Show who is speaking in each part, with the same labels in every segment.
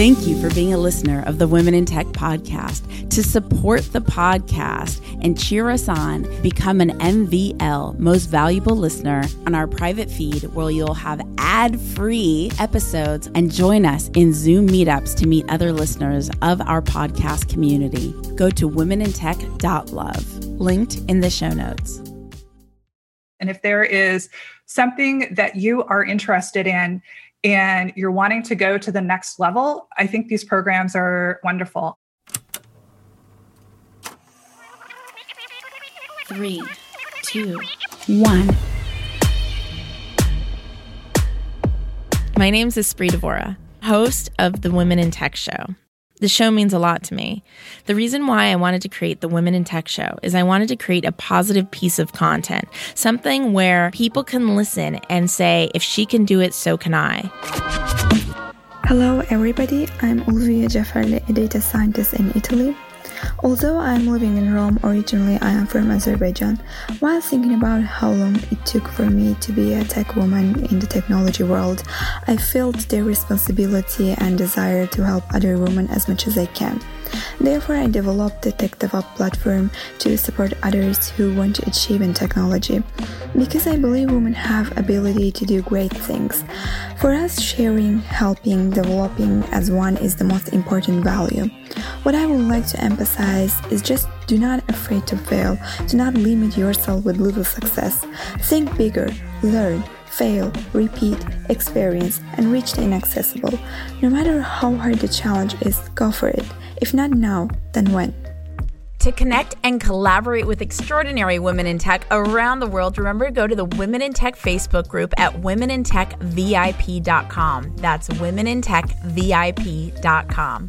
Speaker 1: Thank you for being a listener of the Women in Tech podcast. To support the podcast and cheer us on, become an MVL, most valuable listener, on our private feed where you'll have ad free episodes and join us in Zoom meetups to meet other listeners of our podcast community. Go to womenintech.love, linked in the show notes.
Speaker 2: And if there is something that you are interested in, and you're wanting to go to the next level, I think these programs are wonderful.
Speaker 1: Three, two, one.
Speaker 3: My name is Espree Devora, host of the Women in Tech Show. The show means a lot to me. The reason why I wanted to create the Women in Tech show is I wanted to create a positive piece of content, something where people can listen and say, if she can do it, so can I.
Speaker 4: Hello, everybody. I'm Ulvia Jafarli, a data scientist in Italy. Although I am living in Rome, originally I am from Azerbaijan. While thinking about how long it took for me to be a tech woman in the technology world, I felt the responsibility and desire to help other women as much as I can. Therefore, I developed the TechDevOps platform to support others who want to achieve in technology. Because I believe women have ability to do great things. For us, sharing, helping, developing as one is the most important value. What I would like to emphasize is just do not afraid to fail. Do not limit yourself with little success. Think bigger, learn, fail, repeat, experience, and reach the inaccessible. No matter how hard the challenge is, go for it. If not now, then when?
Speaker 3: To connect and collaborate with extraordinary women in tech around the world, remember to go to the Women in Tech Facebook group at womenintechvip.com. That's womenintechvip.com.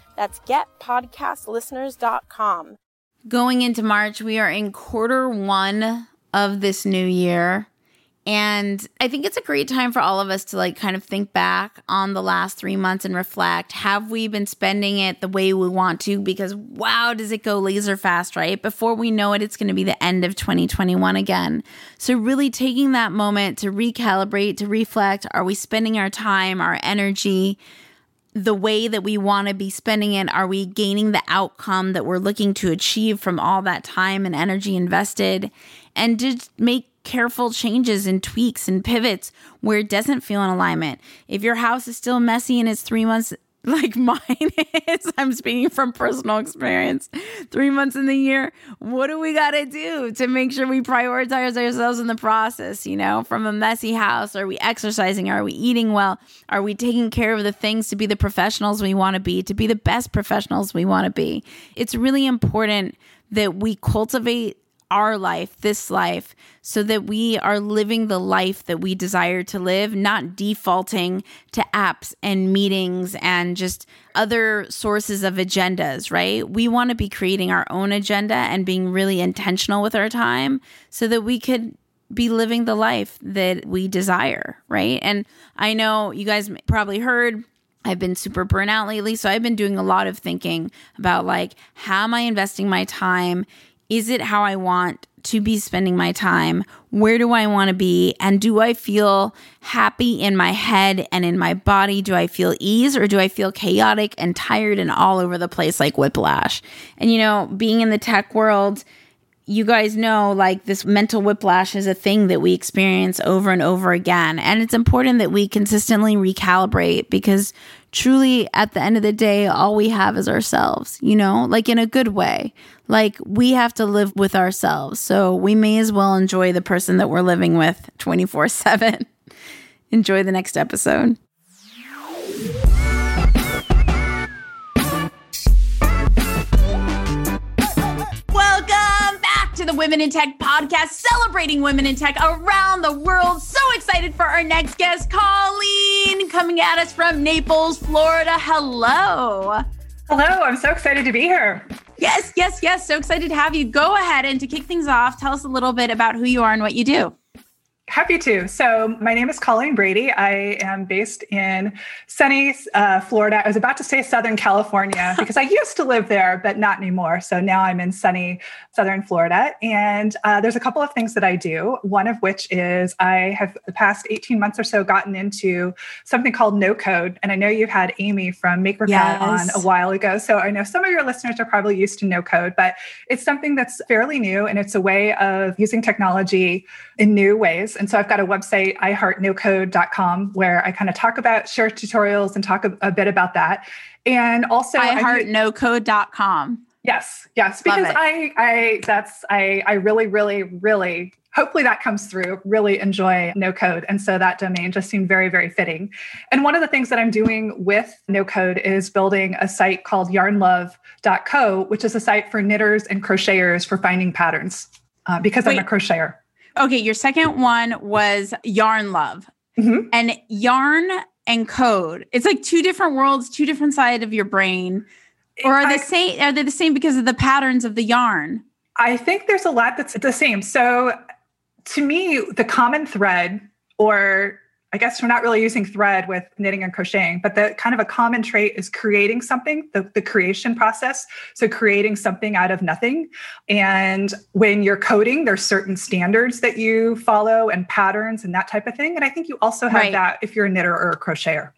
Speaker 5: That's getpodcastlisteners.com.
Speaker 1: Going into March, we are in quarter one of this new year. And I think it's a great time for all of us to like kind of think back on the last three months and reflect. Have we been spending it the way we want to? Because wow, does it go laser fast, right? Before we know it, it's going to be the end of 2021 again. So, really taking that moment to recalibrate, to reflect are we spending our time, our energy, the way that we want to be spending it? Are we gaining the outcome that we're looking to achieve from all that time and energy invested? And did make careful changes and tweaks and pivots where it doesn't feel in alignment. If your house is still messy and it's three months like mine is. I'm speaking from personal experience. Three months in the year, what do we got to do to make sure we prioritize ourselves in the process? You know, from a messy house, are we exercising? Are we eating well? Are we taking care of the things to be the professionals we want to be, to be the best professionals we want to be? It's really important that we cultivate our life, this life, so that we are living the life that we desire to live, not defaulting to apps and meetings and just other sources of agendas, right? We want to be creating our own agenda and being really intentional with our time so that we could be living the life that we desire, right? And I know you guys probably heard I've been super burnt out lately. So I've been doing a lot of thinking about like, how am I investing my time is it how I want to be spending my time? Where do I want to be? And do I feel happy in my head and in my body? Do I feel ease or do I feel chaotic and tired and all over the place like whiplash? And you know, being in the tech world, you guys know like this mental whiplash is a thing that we experience over and over again. And it's important that we consistently recalibrate because truly at the end of the day, all we have is ourselves, you know, like in a good way. Like we have to live with ourselves. So we may as well enjoy the person that we're living with 24 7. Enjoy the next episode. To the Women in Tech podcast, celebrating women in tech around the world. So excited for our next guest, Colleen, coming at us from Naples, Florida. Hello.
Speaker 2: Hello, I'm so excited to be here.
Speaker 1: Yes, yes, yes. So excited to have you. Go ahead and to kick things off, tell us a little bit about who you are and what you do.
Speaker 2: Happy to. So, my name is Colleen Brady. I am based in sunny uh, Florida. I was about to say Southern California because I used to live there, but not anymore. So now I'm in sunny Southern Florida. And uh, there's a couple of things that I do. One of which is I have the past 18 months or so gotten into something called no code. And I know you've had Amy from MakerPad yes. on a while ago. So I know some of your listeners are probably used to no code, but it's something that's fairly new and it's a way of using technology in new ways. And so I've got a website, iheartnocode.com, where I kind of talk about, share tutorials and talk a, a bit about that. And also
Speaker 1: iheartnocode.com.
Speaker 2: Yes, yes, because I, I, that's, I, I really, really, really, hopefully that comes through. Really enjoy no code, and so that domain just seemed very, very fitting. And one of the things that I'm doing with no code is building a site called YarnLove.co, which is a site for knitters and crocheters for finding patterns. Uh, because Wait, I'm a crocheter.
Speaker 1: Okay, your second one was yarn love. Mm-hmm. And yarn and code. It's like two different worlds, two different sides of your brain. Or are they the same are they the same because of the patterns of the yarn?
Speaker 2: I think there's a lot that's the same. So to me, the common thread or I guess we're not really using thread with knitting and crocheting, but the kind of a common trait is creating something, the, the creation process. So creating something out of nothing. And when you're coding, there's certain standards that you follow and patterns and that type of thing. And I think you also have right. that if you're a knitter or a crocheter.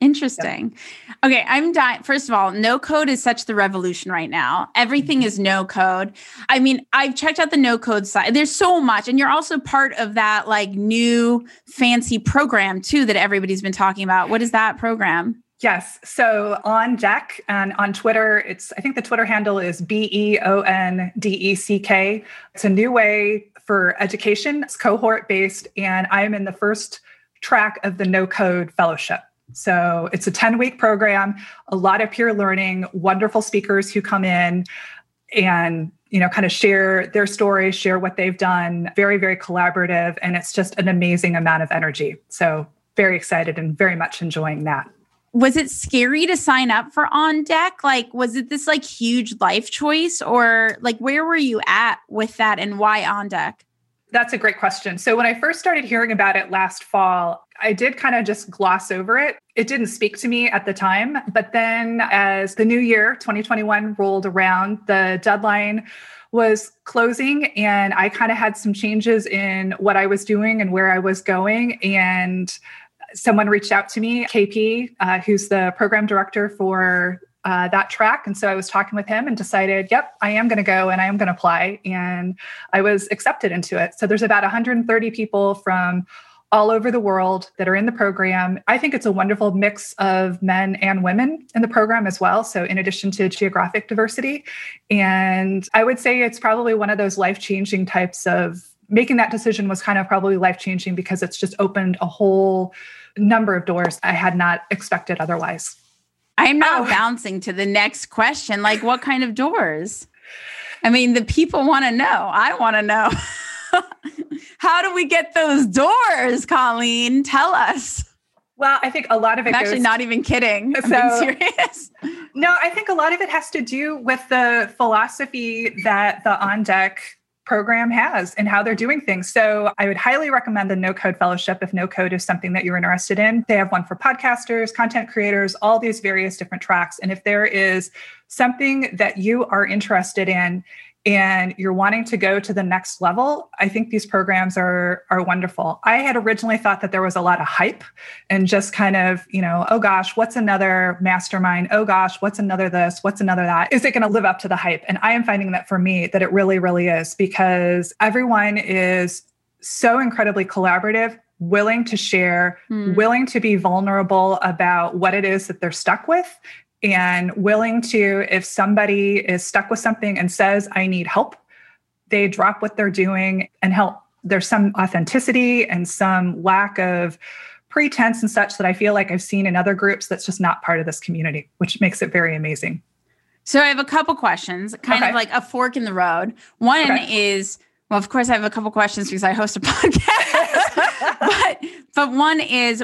Speaker 1: Interesting. Yep. Okay, I'm dying. First of all, no code is such the revolution right now. Everything mm-hmm. is no code. I mean, I've checked out the no code side. There's so much. And you're also part of that like new fancy program too that everybody's been talking about. What is that program?
Speaker 2: Yes. So on Deck and on Twitter, it's I think the Twitter handle is B E O N D E C K. It's a new way for education. It's cohort based, and I'm in the first track of the No Code Fellowship. So it's a 10 week program, a lot of peer learning, wonderful speakers who come in and you know kind of share their stories share what they've done. Very very collaborative and it's just an amazing amount of energy. So very excited and very much enjoying that.
Speaker 1: Was it scary to sign up for on deck? Like was it this like huge life choice? Or like where were you at with that and why on deck
Speaker 2: that's a great question. So, when I first started hearing about it last fall, I did kind of just gloss over it. It didn't speak to me at the time. But then, as the new year, 2021, rolled around, the deadline was closing, and I kind of had some changes in what I was doing and where I was going. And someone reached out to me, KP, uh, who's the program director for uh, that track. And so I was talking with him and decided, yep, I am going to go and I am going to apply. And I was accepted into it. So there's about 130 people from all over the world that are in the program. I think it's a wonderful mix of men and women in the program as well. So, in addition to geographic diversity. And I would say it's probably one of those life changing types of making that decision was kind of probably life changing because it's just opened a whole number of doors I had not expected otherwise.
Speaker 1: I'm now oh. bouncing to the next question. Like, what kind of doors? I mean, the people want to know. I want to know. How do we get those doors, Colleen? Tell us.
Speaker 2: Well, I think a lot of it.
Speaker 1: I'm actually not even kidding. I'm so, serious.
Speaker 2: No, I think a lot of it has to do with the philosophy that the on deck program has and how they're doing things. So I would highly recommend the No Code Fellowship if no code is something that you're interested in. They have one for podcasters, content creators, all these various different tracks. And if there is something that you are interested in and you're wanting to go to the next level, I think these programs are are wonderful. I had originally thought that there was a lot of hype and just kind of, you know, oh gosh, what's another mastermind? Oh gosh, what's another this? What's another that? Is it going to live up to the hype? And I am finding that for me that it really really is because everyone is so incredibly collaborative willing to share, mm. willing to be vulnerable about what it is that they're stuck with, and willing to, if somebody is stuck with something and says, I need help, they drop what they're doing and help. There's some authenticity and some lack of pretense and such that I feel like I've seen in other groups that's just not part of this community, which makes it very amazing.
Speaker 1: So I have a couple questions, kind okay. of like a fork in the road. One okay. is, well, of course, I have a couple questions because I host a podcast. but but one is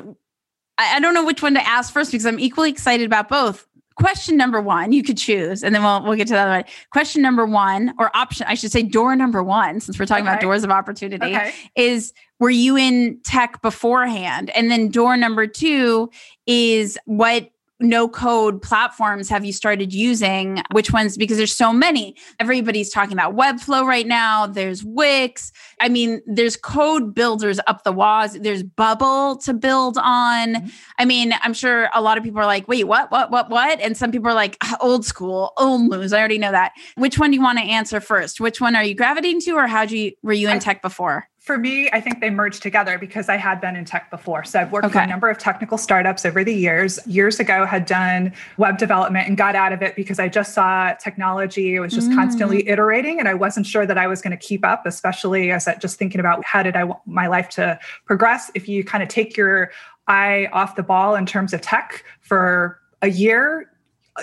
Speaker 1: I, I don't know which one to ask first because I'm equally excited about both question number one, you could choose, and then we'll we'll get to the other one. Question number one, or option, I should say, door number one, since we're talking okay. about doors of opportunity, okay. is were you in tech beforehand? And then door number two is what no code platforms have you started using? Which ones? Because there's so many. Everybody's talking about Webflow right now. There's Wix. I mean, there's code builders up the walls. There's Bubble to build on. Mm-hmm. I mean, I'm sure a lot of people are like, wait, what, what, what, what? And some people are like, ah, old school, old news. I already know that. Which one do you want to answer first? Which one are you gravitating to, or how do you were you in I, tech before?
Speaker 2: For me, I think they merged together because I had been in tech before. So I've worked okay. for a number of technical startups over the years. Years ago, had done web development and got out of it because I just saw technology. It was just mm. constantly iterating, and I wasn't sure that I was going to keep up. Especially as I just thinking about how did I want my life to progress. If you kind of take your eye off the ball in terms of tech for a year,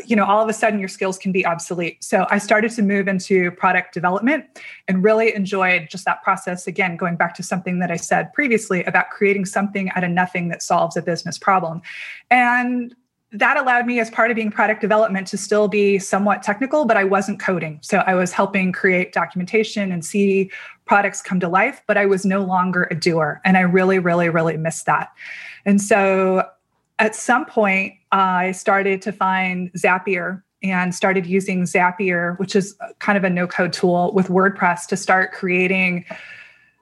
Speaker 2: you know all of a sudden your skills can be obsolete. So i started to move into product development and really enjoyed just that process. Again going back to something that i said previously about creating something out of nothing that solves a business problem. And that allowed me as part of being product development to still be somewhat technical but i wasn't coding. So i was helping create documentation and see products come to life but i was no longer a doer. And i really really really missed that. And so at some point, I started to find Zapier and started using Zapier, which is kind of a no code tool with WordPress to start creating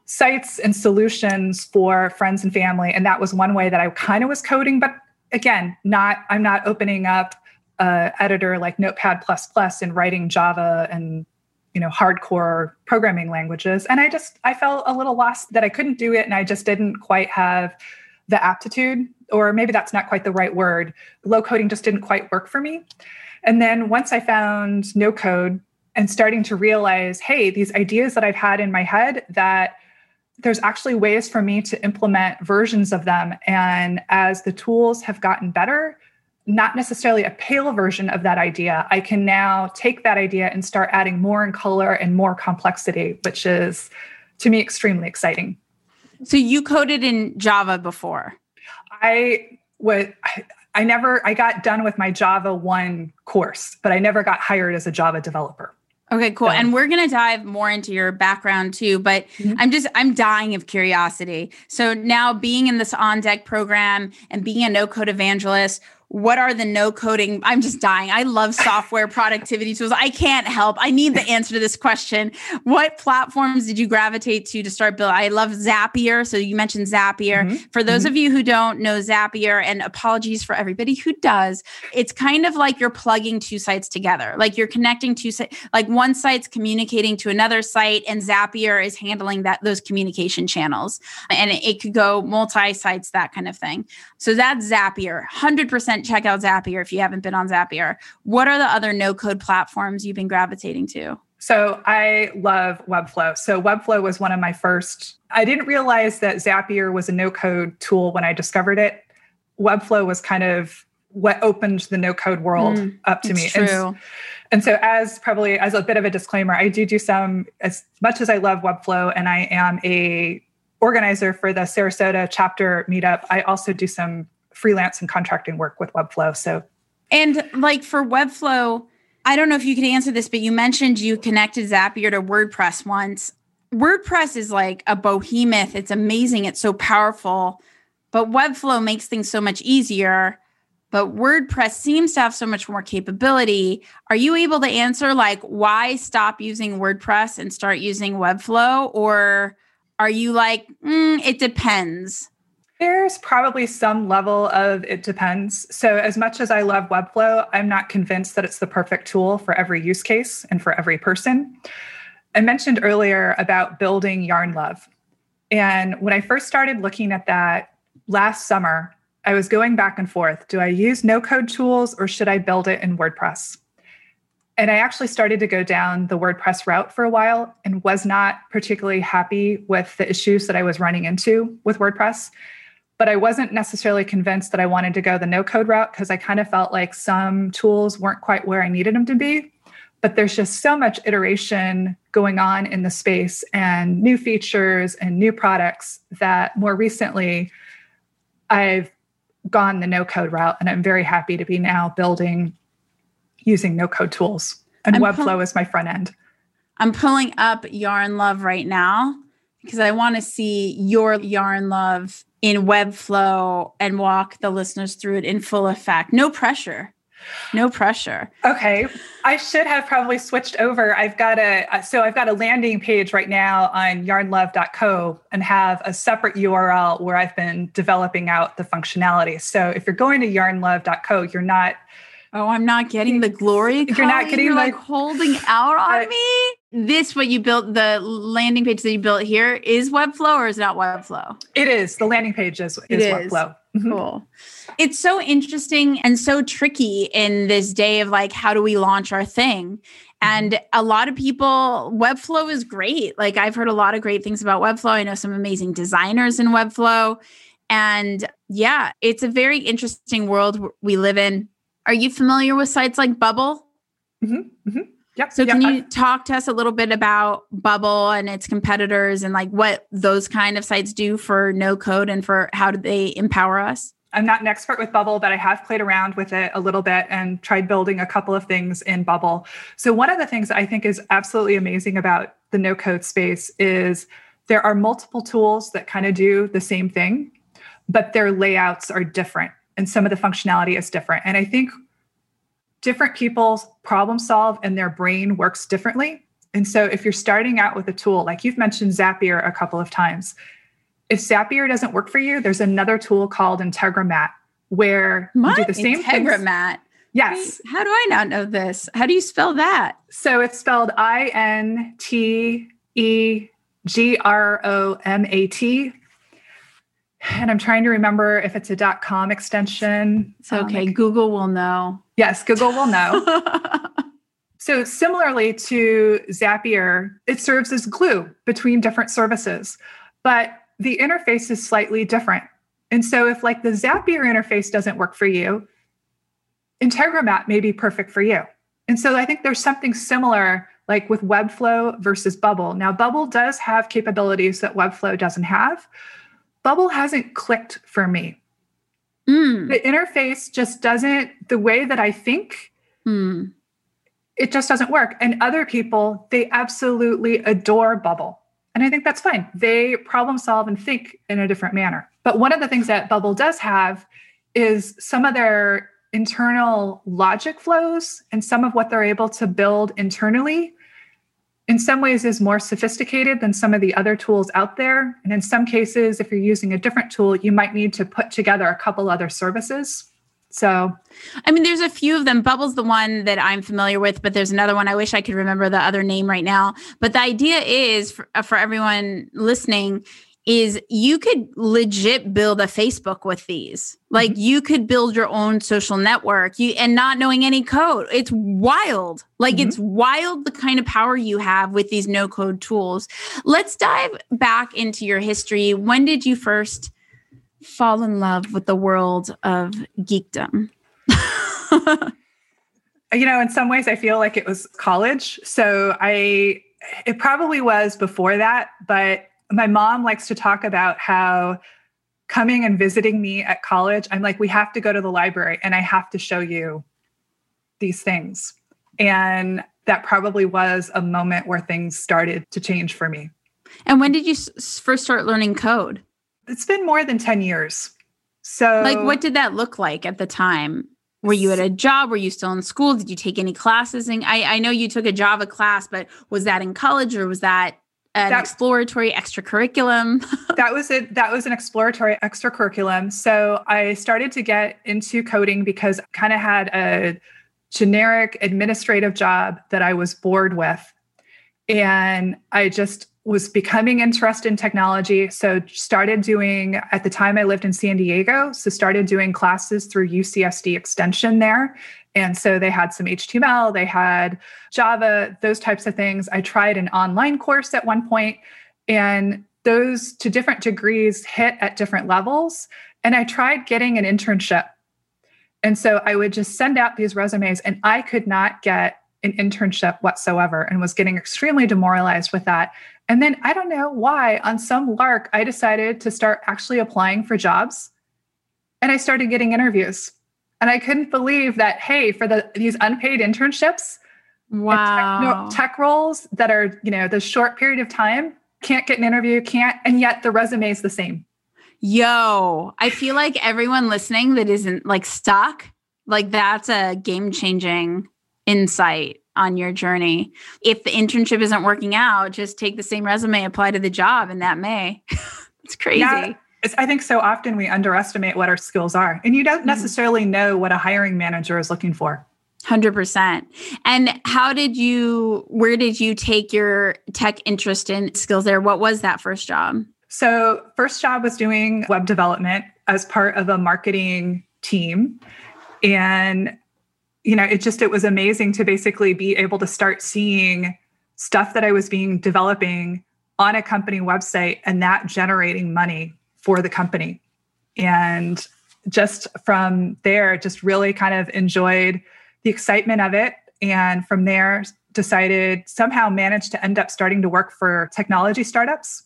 Speaker 2: sites and solutions for friends and family. And that was one way that I kind of was coding, but again, not I'm not opening up a editor like Notepad and writing Java and you know hardcore programming languages. And I just I felt a little lost that I couldn't do it and I just didn't quite have the aptitude or maybe that's not quite the right word. Low coding just didn't quite work for me. And then once I found no code and starting to realize, hey, these ideas that I've had in my head that there's actually ways for me to implement versions of them. And as the tools have gotten better, not necessarily a pale version of that idea, I can now take that idea and start adding more in color and more complexity, which is to me extremely exciting.
Speaker 1: So you coded in Java before?
Speaker 2: I would. I, I never. I got done with my Java one course, but I never got hired as a Java developer.
Speaker 1: Okay, cool. So, and we're going to dive more into your background too, but mm-hmm. I'm just I'm dying of curiosity. So now being in this on deck program and being a no code evangelist, what are the no coding? I'm just dying. I love software productivity tools. I can't help. I need the answer to this question. What platforms did you gravitate to to start building i love zapier. So you mentioned zapier. Mm-hmm. for those mm-hmm. of you who don't know zapier and apologies for everybody who does it's kind of like you're plugging two sites together. Like you're connecting two sites like one site's communicating to another site and zapier is handling that those communication channels. And it, it could go multi sites that kind of thing so that's zapier 100% check out Zapier if you haven't been on Zapier. What are the other no code platforms you've been gravitating to?
Speaker 2: So I love Webflow. So Webflow was one of my first. I didn't realize that Zapier was a no code tool when I discovered it. Webflow was kind of what opened the no code world mm, up to me.
Speaker 1: True.
Speaker 2: And, and so as probably as a bit of a disclaimer, I do do some as much as I love Webflow and I am a organizer for the Sarasota chapter meetup, I also do some freelance and contracting work with Webflow. So,
Speaker 1: and like for Webflow, I don't know if you could answer this, but you mentioned you connected Zapier to WordPress once. WordPress is like a behemoth. It's amazing. It's so powerful. But Webflow makes things so much easier. But WordPress seems to have so much more capability. Are you able to answer like why stop using WordPress and start using Webflow? Or are you like, mm, it depends?
Speaker 2: There's probably some level of it depends. So, as much as I love Webflow, I'm not convinced that it's the perfect tool for every use case and for every person. I mentioned earlier about building Yarn Love. And when I first started looking at that last summer, I was going back and forth. Do I use no code tools or should I build it in WordPress? And I actually started to go down the WordPress route for a while and was not particularly happy with the issues that I was running into with WordPress but I wasn't necessarily convinced that I wanted to go the no code route because I kind of felt like some tools weren't quite where I needed them to be. But there's just so much iteration going on in the space and new features and new products that more recently I've gone the no code route. And I'm very happy to be now building using no code tools. And
Speaker 1: I'm
Speaker 2: Webflow
Speaker 1: pull-
Speaker 2: is my front end.
Speaker 1: I'm pulling up Yarn Love right now because I want to see your Yarn Love in Webflow and walk the listeners through it in full effect. No pressure. No pressure.
Speaker 2: Okay. I should have probably switched over. I've got a so I've got a landing page right now on yarnlove.co and have a separate URL where I've been developing out the functionality. So if you're going to yarnlove.co, you're not
Speaker 1: Oh, I'm not getting the glory.
Speaker 2: You're not getting
Speaker 1: You're like holding out on
Speaker 2: I-
Speaker 1: me. This what you built the landing page that you built here is Webflow or is not Webflow?
Speaker 2: it is the landing page is, is
Speaker 1: is.
Speaker 2: Webflow. Mhm.
Speaker 1: Cool. It's so interesting and so tricky in this day of like, how do we launch our thing? And a lot of people, Webflow is great. Like, I've heard a lot of great things about Webflow. I know some amazing designers in Webflow. And yeah, it's a very interesting world we live in. Are you familiar with sites like Bubble? Mm hmm.
Speaker 2: Yep.
Speaker 1: So,
Speaker 2: yep,
Speaker 1: can
Speaker 2: I-
Speaker 1: you talk to us a little bit about Bubble and its competitors and like what those kind of sites do for no code and for how do they empower us?
Speaker 2: I'm not an expert with Bubble, but I have played around with it a little bit and tried building a couple of things in Bubble. So, one of the things I think is absolutely amazing about the no code space is there are multiple tools that kind of do the same thing, but their layouts are different and some of the functionality is different. And I think different people problem solve and their brain works differently. And so, if you're starting out with a tool, like you've mentioned Zapier a couple of times, if Zapier doesn't work for you, there's another tool called Integromat where you do the same things.
Speaker 1: Integromat.
Speaker 2: Yes.
Speaker 1: How do I not know this? How do you spell that?
Speaker 2: So it's spelled I N T E G R O M A T. And I'm trying to remember if it's a .com extension.
Speaker 1: It's okay.
Speaker 2: Um,
Speaker 1: Google will know.
Speaker 2: yes, Google will know. So, similarly to Zapier, it serves as glue between different services, but the interface is slightly different. And so, if like the Zapier interface doesn't work for you, Integromat may be perfect for you. And so, I think there's something similar like with Webflow versus Bubble. Now, Bubble does have capabilities that Webflow doesn't have. Bubble hasn't clicked for me.
Speaker 1: Mm,
Speaker 2: The interface just doesn't, the way that I think
Speaker 1: mm.
Speaker 2: it just doesn't work. And other people, they absolutely adore Bubble. And I think that's fine. They problem solve and think in a different manner. But one of the things that Bubble does have is some of their internal logic flows and some of what they're able to build internally in some ways is more sophisticated than some of the other tools out there. And in some cases, if you're using a different tool, you might need to put together a couple other services. So
Speaker 1: I mean, there's a few of them. Bubble's the one that I'm familiar with, but there's another one. I wish I could remember the other name right now. But the idea is for, uh, for everyone listening is you could legit build a Facebook with these. Like you could build your own social network you and not knowing any code. It's wild. Like
Speaker 2: Mhm.
Speaker 1: it's wild the kind of power you have with these no code tools. Let's dive back into your history. When did you first fall in love with the world of geekdom?
Speaker 2: you know in some ways i feel like it was college so i it probably was before that but my mom likes to talk about how coming and visiting me at college i'm like we have to go to the library and i have to show you these things and that probably was a moment where things started to change for me
Speaker 1: And when did you first start learning code?
Speaker 2: it's been more than 10 years so
Speaker 1: Like, what did that look like at the time? Were you at a job? Were you still in school? Did you take any classes? And I, I know you took a Java class, but was that in college or was that an
Speaker 2: That-
Speaker 1: exploratory extracurriculum?
Speaker 2: that was it. That was an exploratory extracurriculum. So i started to get into coding because i kind of had a generic administrative job that i was bored with. And i just was becoming interested in technology so started doing at the time i lived in san diego so started doing classes through ucsd extension there and so they had some html they had java those types of things i tried an online course at one point and those to different degrees hit at different levels. And I tried getting an internship. And so I would just send out these resumes, and I could not get an internship whatsoever and was getting extremely demoralized with that. And then I don't know why, on some lark, I decided to start actually applying for jobs. And I started getting interviews. And I couldn't believe that, hey, for the these unpaid internships,
Speaker 1: wow.
Speaker 2: Tech, tech roles that are, you know, the short period of time, can't get an interview, can't, and yet the resume is the same.
Speaker 1: Yo, I feel like everyone listening that isn't like stuck, like that's a game changing insight on your journey. If the internship isn't working out, just take the same resume, apply to the job, and that may. it's crazy. Yeah,
Speaker 2: I think so often we underestimate what our skills are, and you don't mm-hmm. necessarily know what a hiring manager is looking for.
Speaker 1: 100%. And how did you, where did you take your tech interest in skills there? What was that first job?
Speaker 2: So, first job was doing web development as part of a marketing team. And you know, it just it was amazing to basically be able to start seeing stuff that I was being developing on a company website and that generating money for the company. And just from there, just really kind of enjoyed the excitement of it. And from there, decided somehow managed to end up starting to work for technology startups.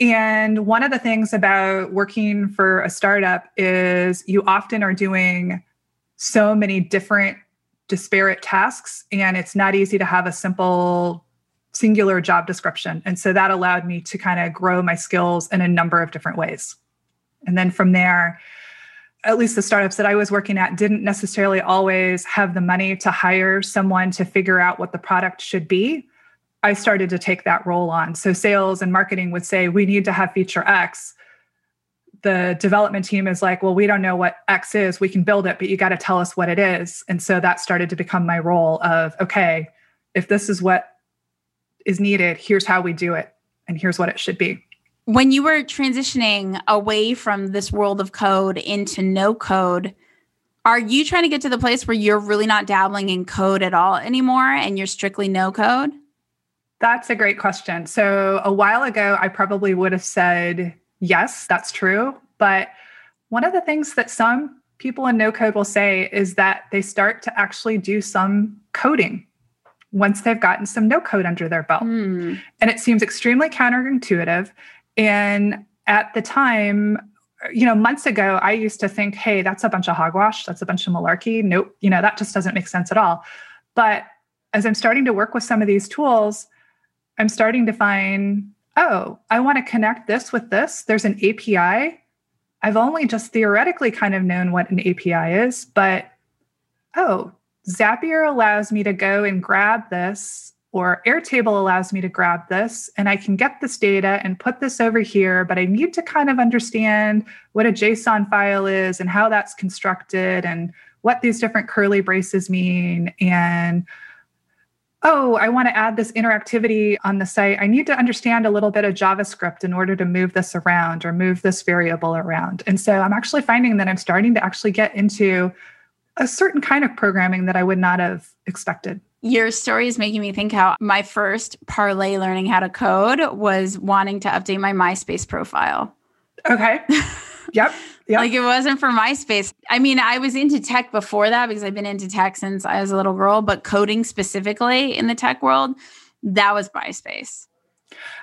Speaker 2: And one of the things about working for a startup is you often are doing so many different disparate tasks and it's not easy to have a simple singular job description and so that allowed me to kind of grow my skills in a number of different ways and then from there at least the startups that I was working at didn't necessarily always have the money to hire someone to figure out what the product should be. I started to take that role on. So sales and marketing would say, we need to have feature X the development team is like, well, we don't know what X is. We can build it, but you got to tell us what it is. And so that started to become my role of, okay, if this is what is needed, here's how we do it, and here's what it should be.
Speaker 1: When you were transitioning away from this world of code into no code, are you trying to get to the place where you're really not dabbling in code at all anymore and you're strictly no code?
Speaker 2: That's a great question. So, a while ago, I probably would have said yes, that's true. But one of the things that some people in no code will say is that they start to actually do some coding once they've gotten some no code under their belt. Mm. And it seems extremely counterintuitive. And at the time, you know, months ago, I used to think, hey, that's a bunch of hogwash. That's a bunch of malarkey. Nope, you know, that just doesn't make sense at all. But as I'm starting to work with some of these tools, I'm starting to find oh, I want to connect this with this. There's an API. I've only just theoretically kind of known what an API is, but oh, Zapier allows me to go and grab this, or Airtable allows me to grab this, and I can get this data and put this over here. But I need to kind of understand what a JSON file is and how that's constructed and what these different curly braces mean and oh, I want to add this interactivity on the site. I need to understand a little bit of JavaScript in order to move this around or move this variable around. And so I'm actually finding that I'm starting to actually get into a certain kind of programming that I would not have expected.
Speaker 1: Your story is making me think how my first parlay learning how to code was wanting to update my MySpace profile.
Speaker 2: Okay. Yep. Yep.
Speaker 1: Like it wasn't for MySpace. I mean, I was into tech before that because I've been into tech since I was a little girl, but coding specifically in the tech world, that was MySpace.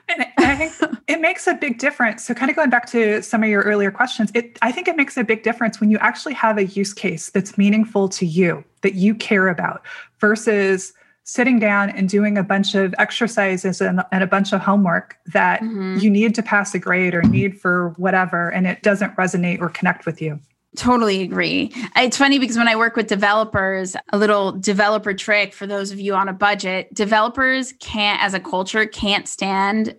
Speaker 2: And I think it makes a big difference. So, kind of going back to some of your earlier questions, it I think it makes a big difference when you actually have a use case that's meaningful to you, that you care about, versus sitting down and doing a bunch of exercises and, and a bunch of homework that mm-hmm. you need to pass a grade or need for whatever, and it doesn't resonate or connect with you.
Speaker 1: Totally agree. It's funny because when I work with developers, a little developer trick for those of you on a budget, developers can't, as a culture, can't stand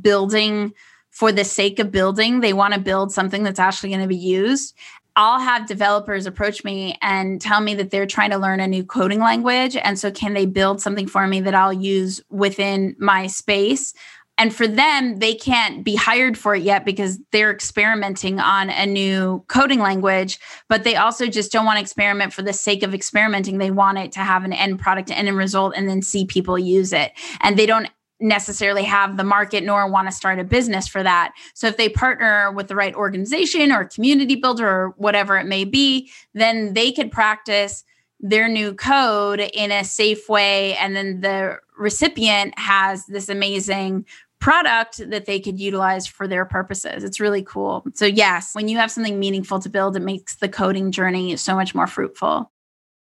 Speaker 1: building for the sake of building. They want to build something that's actually going to be used. I'll have developers approach me and tell me that they're trying to learn a new coding language. And so, can they build something for me that I'll use within my space? And for them, they can't be hired for it yet because they're experimenting on a new coding language, but they also just don't want to experiment for the sake of experimenting. They want it to have an end product and end result and then see people use it. And they don't necessarily have the market nor want to start a business for that. So if they partner with the right organization or community builder or whatever it may be, then they could practice their new code in a safe way and then the recipient has this amazing product that they could utilize for their purposes. It's really cool. So, yes, when you have something meaningful to build, it makes the coding journey so much more fruitful.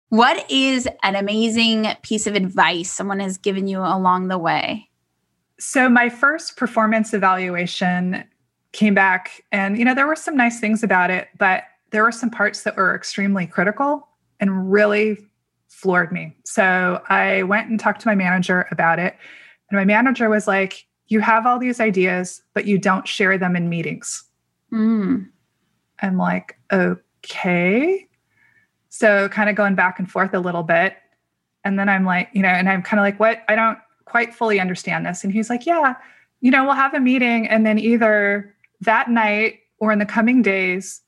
Speaker 1: What is an amazing piece of advice someone has given you along the way?
Speaker 2: So, my first performance evaluation came back, and you know, there were some nice things about it, but there were some parts that were extremely critical and really floored me. So, I went and talked to my manager about it. And my manager was like, You have all these ideas, but you don't share them in meetings.
Speaker 1: Mm.
Speaker 2: I'm like, Okay. So kind of going back and forth a little bit. And then I'm like, you know, and I'm kind of like, what? I don't quite fully understand this. And he's like, yeah, you know, we'll have a meeting. And then either that night or in the coming days,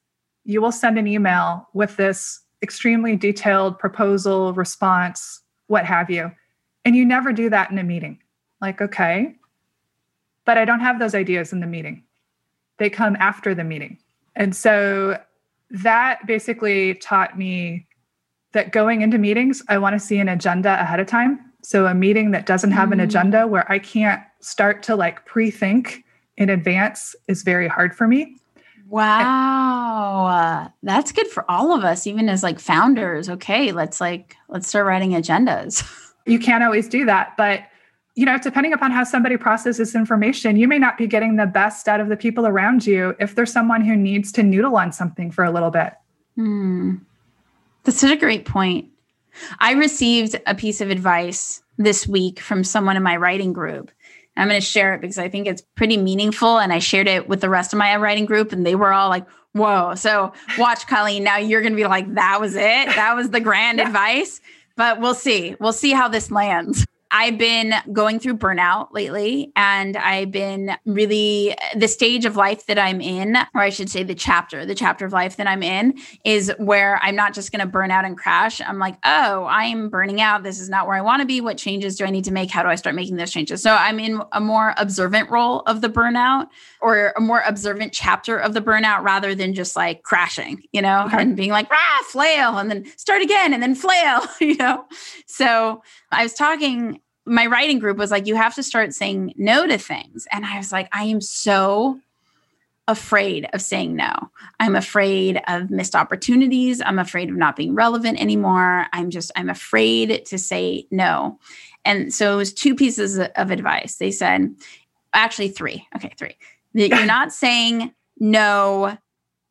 Speaker 2: you will send an email with this extremely detailed proposal, response, what have you. And you never do that in a meeting. Like, okay. But I don't have those ideas in the meeting, they come after the meeting. And so that basically taught me that going into meetings, I want to see an agenda ahead of time. So a meeting that doesn't have mm. an agenda where I can't start to like pre-think in advance is very hard for me.
Speaker 1: Wow. That's good for all of us, even as like founders. Okay, let's like let's start writing agendas.
Speaker 2: You can't always do that, but you know, depending upon how somebody processes information, you may not be getting the best out of the people around you if there's someone who needs to noodle on something for a little bit.
Speaker 1: Hmm. That's such a great point. I received a piece of advice this week from someone in my writing group. I'm going to share it because I think it's pretty meaningful. And I shared it with the rest of my writing group, and they were all like, whoa. So, watch, Colleen. Now you're going to be like, that was it. That was the grand advice. But we'll see. We'll see how this lands. I've been going through burnout lately, and I've been really the stage of life that I'm in, or I should say the chapter, the chapter of life that I'm in is where I'm not just going to burn out and crash. I'm like, oh, I'm burning out. This is not where I want to be. What changes do I need to make? How do I start making those changes? So I'm in a more observant role of the burnout or a more observant chapter of the burnout rather than just like crashing, you know, okay. and being like, rah, flail, and then start again and then flail, you know? So I was talking, my writing group was like, you have to start saying no to things. And I was like, I am so afraid of saying no. I'm afraid of missed opportunities. I'm afraid of not being relevant anymore. I'm just, I'm afraid to say no. And so it was two pieces of advice. They said, actually, three. Okay, three. That you're not saying no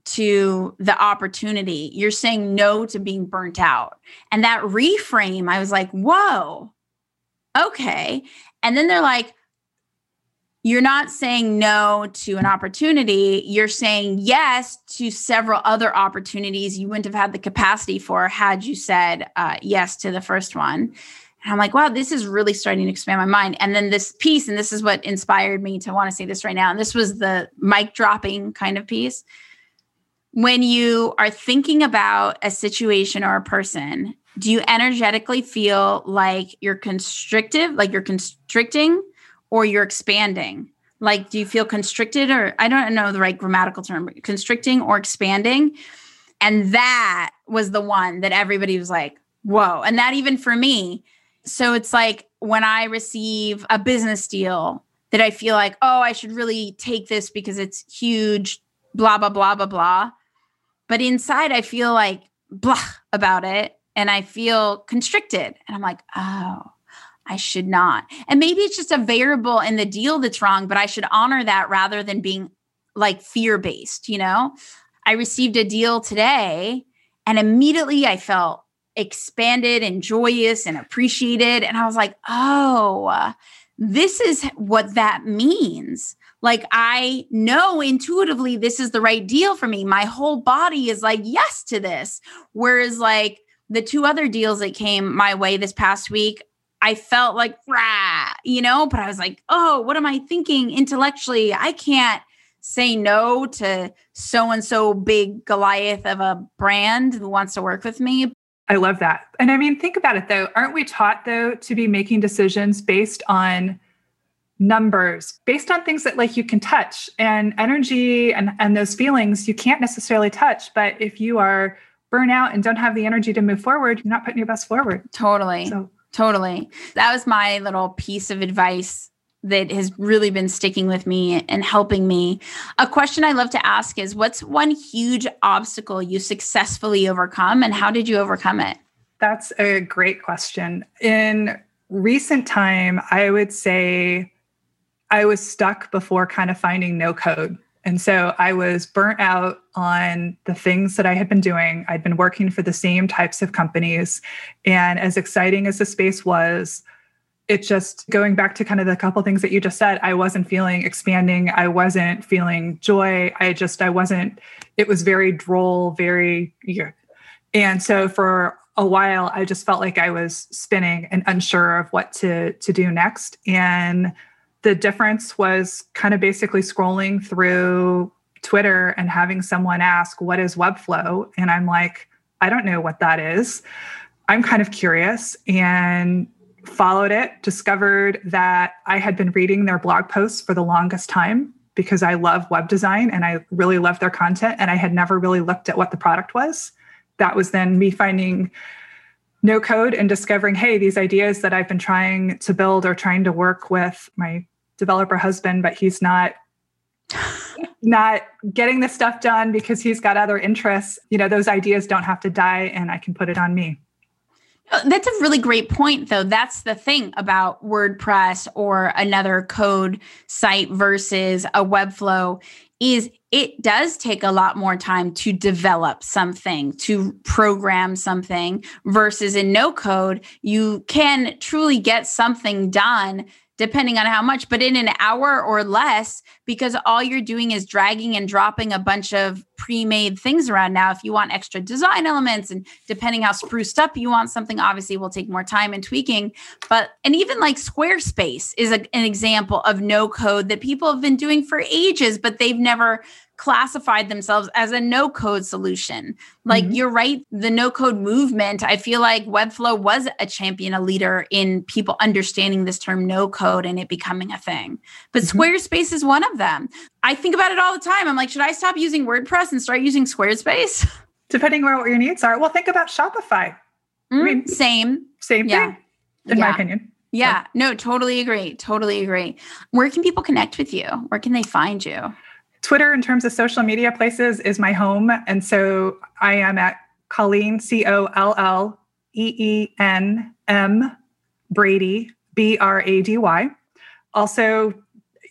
Speaker 1: to the opportunity. You're saying no to being burnt out. And that reframe, I was like, whoa, okay. And then they're like, you're not saying no to an opportunity. You're saying yes to several other opportunities you wouldn't have had the capacity for had you said uh, yes to the first one. And I'm like, wow, this is really starting to expand my mind. And then this piece, and this is what inspired me to want to say this right now. And this was the mic dropping kind of piece when you are thinking about a situation or a person, do you energetically feel like you're constrictive, like you're constricting, or you're expanding? Like, do you feel constricted, or I don't know the right grammatical term, constricting or expanding? And that was the one that everybody was like, whoa. And that even for me. So it's like when I receive a business deal that I feel like, oh, I should really take this because it's huge, blah, blah, blah, blah, blah. But inside, I feel like blah about it and I feel constricted. And I'm like, oh, I should not. And maybe it's just a variable in the deal that's wrong, but I should honor that rather than being like fear based, you know? I received a deal today and immediately I felt expanded and joyous and appreciated. And I was like, oh, this is what that means. Like I know intuitively this is the right deal for me. My whole body is like, yes to this. Whereas, like the two other deals that came my way this past week, I felt like, rah, you know, but I was like, oh, what am I thinking intellectually? I can't say no to so and so big Goliath of a brand who wants to work with me.
Speaker 2: I love that. And I mean, think about it though. Aren't we taught though to be making decisions based on numbers based on things that like you can touch and energy and and those feelings you can't necessarily touch but if you are burnout and don't have the energy to move forward you're not putting your best forward
Speaker 1: totally so. totally that was my little piece of advice that has really been sticking with me and helping me. A question I love to ask is what's one huge obstacle you successfully overcome and how did you overcome it?
Speaker 2: That's a great question. In recent time, I would say I was stuck before kind of finding no code. And so I was burnt out on the things that I had been doing. I'd been working for the same types of companies. And as exciting as the space was, it just going back to kind of the couple things that you just said, I wasn't feeling expanding. I wasn't feeling joy. I just, I wasn't, it was very droll, very, yeah. and so for a while, I just felt like I was spinning and unsure of what to, to do next. And the difference was kind of basically scrolling through Twitter and having someone ask, What is Webflow? And I'm like, I don't know what that is. I'm kind of curious and followed it, discovered that I had been reading their blog posts for the longest time because I love web design and I really love their content. And I had never really looked at what the product was. That was then me finding no code and discovering, hey, these ideas that I've been trying to build or trying to work with my developer husband, but he's not not getting the stuff done because he's got other interests. You know, those ideas don't have to die and I can put it on me.
Speaker 1: Oh, that's a really great point, though. That's the thing about WordPress or another code site versus a Webflow is it does take a lot more time to develop something, to program something versus in no code, you can truly get something done depending on how much, but in an hour or less, because all you're doing is dragging and dropping a bunch of pre made things around. Now, if you want extra design elements and depending how spruced up you want something, obviously will take more time and tweaking. But, and even like Squarespace is a, an example of no code that people have been doing for ages, but they've never classified themselves as a no code solution. Like mm-hmm. you're right, the no code movement, I feel like Webflow was a champion, a leader in people understanding this term no code and it becoming a thing. But mm-hmm. Squarespace is one of them. I think about it all the time. I'm like, should I stop using WordPress and start using Squarespace?
Speaker 2: Depending on what your needs are. Well, think about Shopify.
Speaker 1: Mm, I mean, same.
Speaker 2: Same yeah. thing, in yeah. my opinion.
Speaker 1: Yeah, no, totally agree. Totally agree. Where can people connect with you? Where can they find you?
Speaker 2: Twitter, in terms of social media places, is my home. And so I am at Colleen, C O L L E E N M Brady, B R A D Y. Also,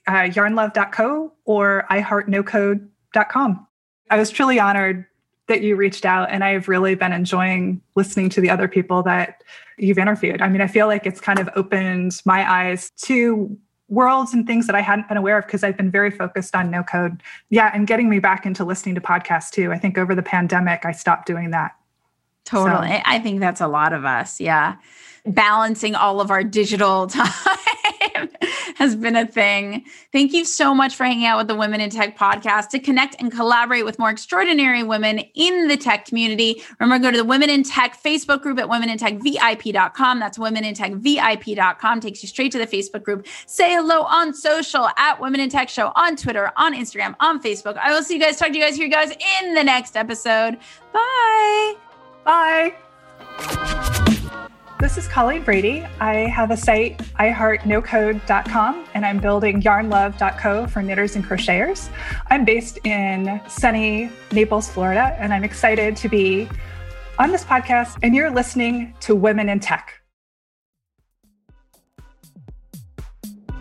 Speaker 2: uh, yarnlove.co or iheartnocode.com. I was truly honored that you reached out, and I've really been enjoying listening to the other people that you've interviewed. I mean, I feel like it's kind of opened my eyes to worlds and things that I hadn't been aware of because I've been very focused on no code. Yeah, and getting me back into listening to podcasts too. I think over the pandemic, I stopped doing that.
Speaker 1: Totally. So. I think that's a lot of us. Yeah. Balancing all of our digital time has been a thing. Thank you so much for hanging out with the Women in Tech podcast to connect and collaborate with more extraordinary women in the tech community. Remember, go to the Women in Tech Facebook group at womenintechvip.com. That's womenintechvip.com. Takes you straight to the Facebook group. Say hello on social at Women in Tech Show on Twitter, on Instagram, on Facebook. I will see you guys, talk to you guys, hear you guys in the next episode. Bye.
Speaker 2: Bye. This is Colleen Brady. I have a site, iheartnocode.com, and I'm building yarnlove.co for knitters and crocheters. I'm based in sunny Naples, Florida, and I'm excited to be on this podcast. And you're listening to Women in Tech.